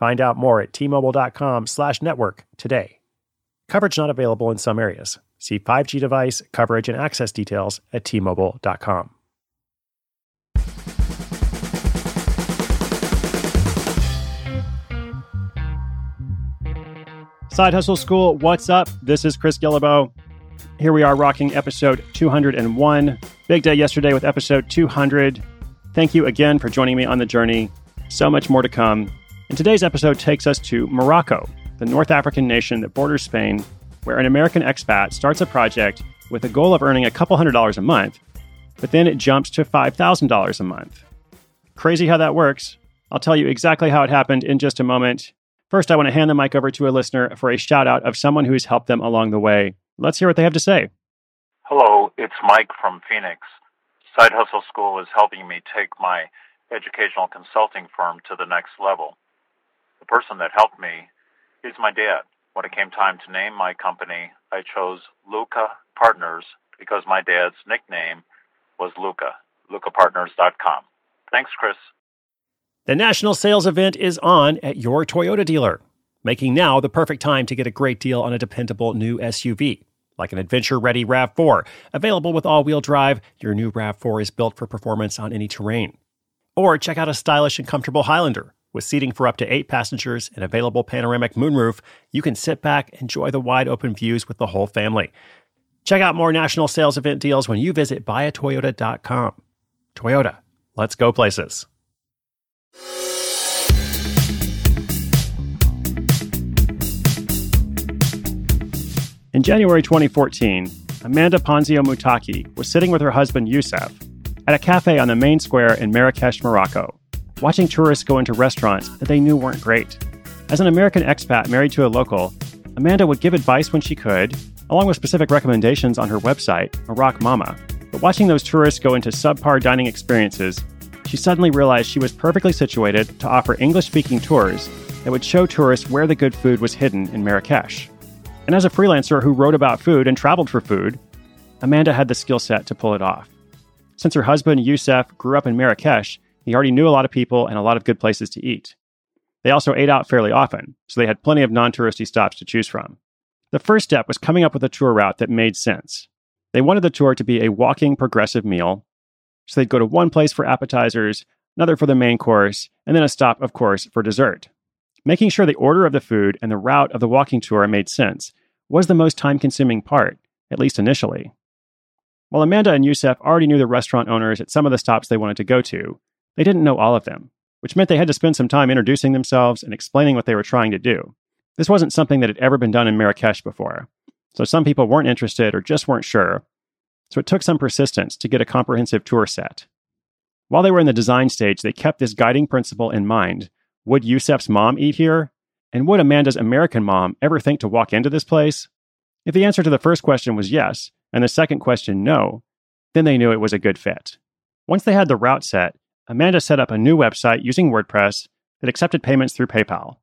Find out more at tmobile.com slash network today. Coverage not available in some areas. See 5G device coverage and access details at tmobile.com. Side Hustle School, what's up? This is Chris Guillebeau. Here we are rocking episode 201. Big day yesterday with episode 200. Thank you again for joining me on the journey. So much more to come. And today's episode takes us to Morocco, the North African nation that borders Spain, where an American expat starts a project with a goal of earning a couple hundred dollars a month, but then it jumps to $5,000 a month. Crazy how that works. I'll tell you exactly how it happened in just a moment. First, I want to hand the mic over to a listener for a shout out of someone who has helped them along the way. Let's hear what they have to say. Hello, it's Mike from Phoenix. Side Hustle School is helping me take my educational consulting firm to the next level the person that helped me is my dad. When it came time to name my company, I chose Luca Partners because my dad's nickname was Luca, lucapartners.com. Thanks, Chris. The national sales event is on at your Toyota dealer, making now the perfect time to get a great deal on a dependable new SUV. Like an adventure ready RAV4. Available with all wheel drive, your new RAV4 is built for performance on any terrain. Or check out a stylish and comfortable Highlander with seating for up to eight passengers and available panoramic moonroof, you can sit back, and enjoy the wide open views with the whole family. Check out more national sales event deals when you visit buyatoyota.com. Toyota, let's go places. In January 2014, Amanda Ponzio Mouttaki was sitting with her husband Youssef at a cafe on the main square in Marrakesh, Morocco watching tourists go into restaurants that they knew weren't great. As an American expat married to a local, Amanda would give advice when she could, along with specific recommendations on her website, MarocMama. But watching those tourists go into subpar dining experiences, she suddenly realized she was perfectly situated to offer English speaking tours that would show tourists where the good food was hidden in Marrakesh. And as a freelancer who wrote about food and traveled for food, Amanda had the skill set to pull it off. Since her husband, Youssef, grew up in Marrakesh, he already knew a lot of people and a lot of good places to eat. They also ate out fairly often, so they had plenty of non touristy stops to choose from. The first step was coming up with a tour route that made sense. They wanted the tour to be a walking progressive meal, so they'd go to one place for appetizers, another for the main course, and then a stop, of course, for dessert. Making sure the order of the food and the route of the walking tour made sense was the most time consuming part, at least initially. While Amanda and Youssef already knew the restaurant owners at some of the stops they wanted to go to, they didn't know all of them, which meant they had to spend some time introducing themselves and explaining what they were trying to do. This wasn't something that had ever been done in Marrakesh before, so some people weren't interested or just weren't sure. So it took some persistence to get a comprehensive tour set. While they were in the design stage, they kept this guiding principle in mind. Would Youssef's mom eat here? And would Amanda's American mom ever think to walk into this place? If the answer to the first question was yes, and the second question no, then they knew it was a good fit. Once they had the route set, Amanda set up a new website using WordPress that accepted payments through PayPal.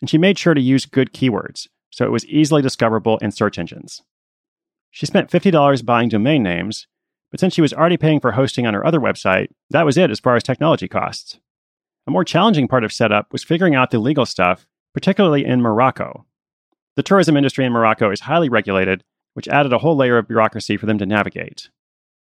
And she made sure to use good keywords so it was easily discoverable in search engines. She spent $50 buying domain names, but since she was already paying for hosting on her other website, that was it as far as technology costs. A more challenging part of setup was figuring out the legal stuff, particularly in Morocco. The tourism industry in Morocco is highly regulated, which added a whole layer of bureaucracy for them to navigate.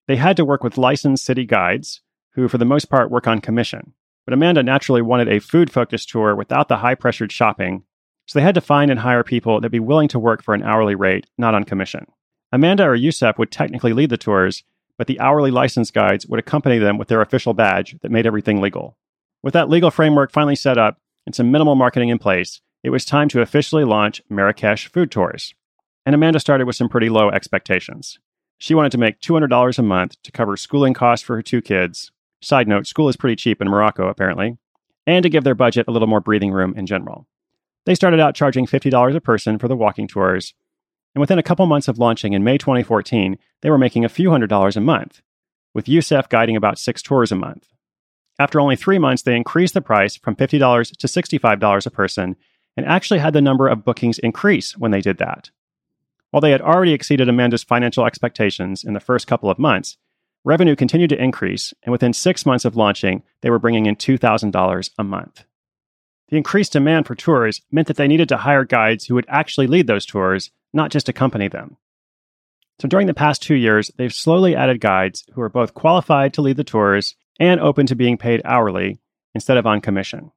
They had to work with licensed city guides, who for the most part work on commission. But Amanda naturally wanted a food focused tour without the high pressured shopping, so they had to find and hire people that'd be willing to work for an hourly rate, not on commission. Amanda or Youssef would technically lead the tours, but the hourly license guides would accompany them with their official badge that made everything legal. With that legal framework finally set up and some minimal marketing in place, it was time to officially launch Marrakesh Food Tours. And Amanda started with some pretty low expectations. She wanted to make $200 a month to cover schooling costs for her two kids, Side note, school is pretty cheap in Morocco, apparently, and to give their budget a little more breathing room in general. They started out charging $50 a person for the walking tours, and within a couple months of launching in May 2014, they were making a few hundred dollars a month, with Youssef guiding about six tours a month. After only three months, they increased the price from $50 to $65 a person and actually had the number of bookings increase when they did that. While they had already exceeded Amanda's financial expectations in the first couple of months, revenue continued to increase, and within six months of launching, they were bringing in $2,000 a month. The increased demand for tours meant that they needed to hire guides who would actually lead those tours, not just accompany them. So during the past two years, they've slowly added guides who are both qualified to lead the tours and open to being paid hourly instead of on commission.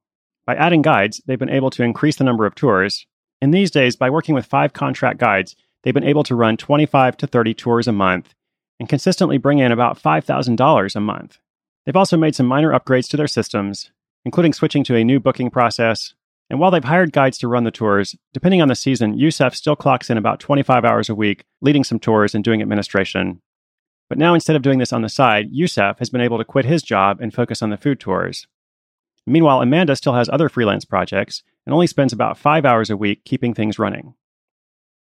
By adding guides, they've been able to increase the number of tours. And these days, by working with five contract guides, they've been able to run 25 to 30 tours a month and consistently bring in about $5,000 a month. They've also made some minor upgrades to their systems, including switching to a new booking process. And while they've hired guides to run the tours, depending on the season, Youssef still clocks in about 25 hours a week, leading some tours and doing administration. But now, instead of doing this on the side, Youssef has been able to quit his job and focus on the food tours. Meanwhile, Amanda still has other freelance projects and only spends about five hours a week keeping things running.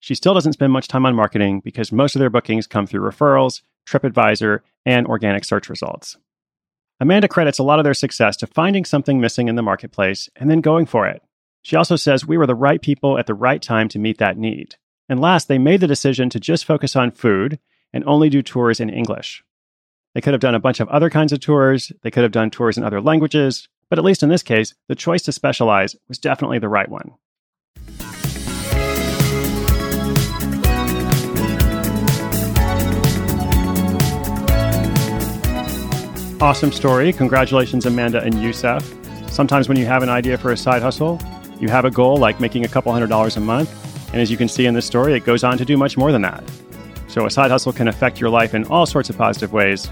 She still doesn't spend much time on marketing because most of their bookings come through referrals, TripAdvisor, and organic search results. Amanda credits a lot of their success to finding something missing in the marketplace and then going for it. She also says we were the right people at the right time to meet that need. And last, they made the decision to just focus on food and only do tours in English. They could have done a bunch of other kinds of tours, they could have done tours in other languages, but at least in this case, the choice to specialize was definitely the right one. Awesome story. Congratulations, Amanda and Youssef. Sometimes when you have an idea for a side hustle, you have a goal like making a couple hundred dollars a month. And as you can see in this story, it goes on to do much more than that. So a side hustle can affect your life in all sorts of positive ways.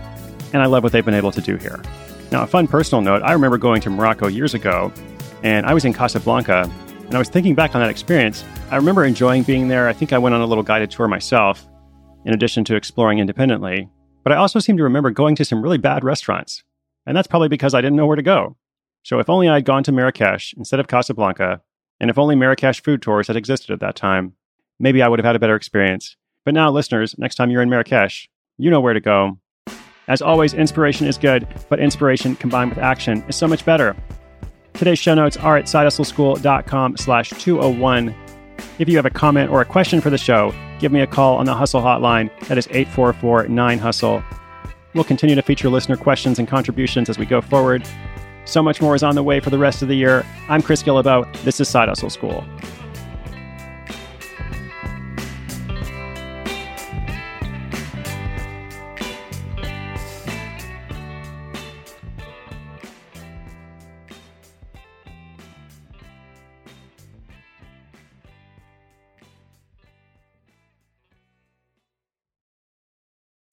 And I love what they've been able to do here. Now, a fun personal note I remember going to Morocco years ago, and I was in Casablanca, and I was thinking back on that experience. I remember enjoying being there. I think I went on a little guided tour myself, in addition to exploring independently. But I also seem to remember going to some really bad restaurants. And that's probably because I didn't know where to go. So if only I had gone to Marrakesh instead of Casablanca, and if only Marrakesh food tours had existed at that time, maybe I would have had a better experience. But now, listeners, next time you're in Marrakesh, you know where to go. As always, inspiration is good, but inspiration combined with action is so much better. Today's show notes are at sidehustleschool.com slash 201. If you have a comment or a question for the show, give me a call on the Hustle Hotline. That is 844-9-HUSTLE. We'll continue to feature listener questions and contributions as we go forward. So much more is on the way for the rest of the year. I'm Chris Guillebeau. This is Side Hustle School.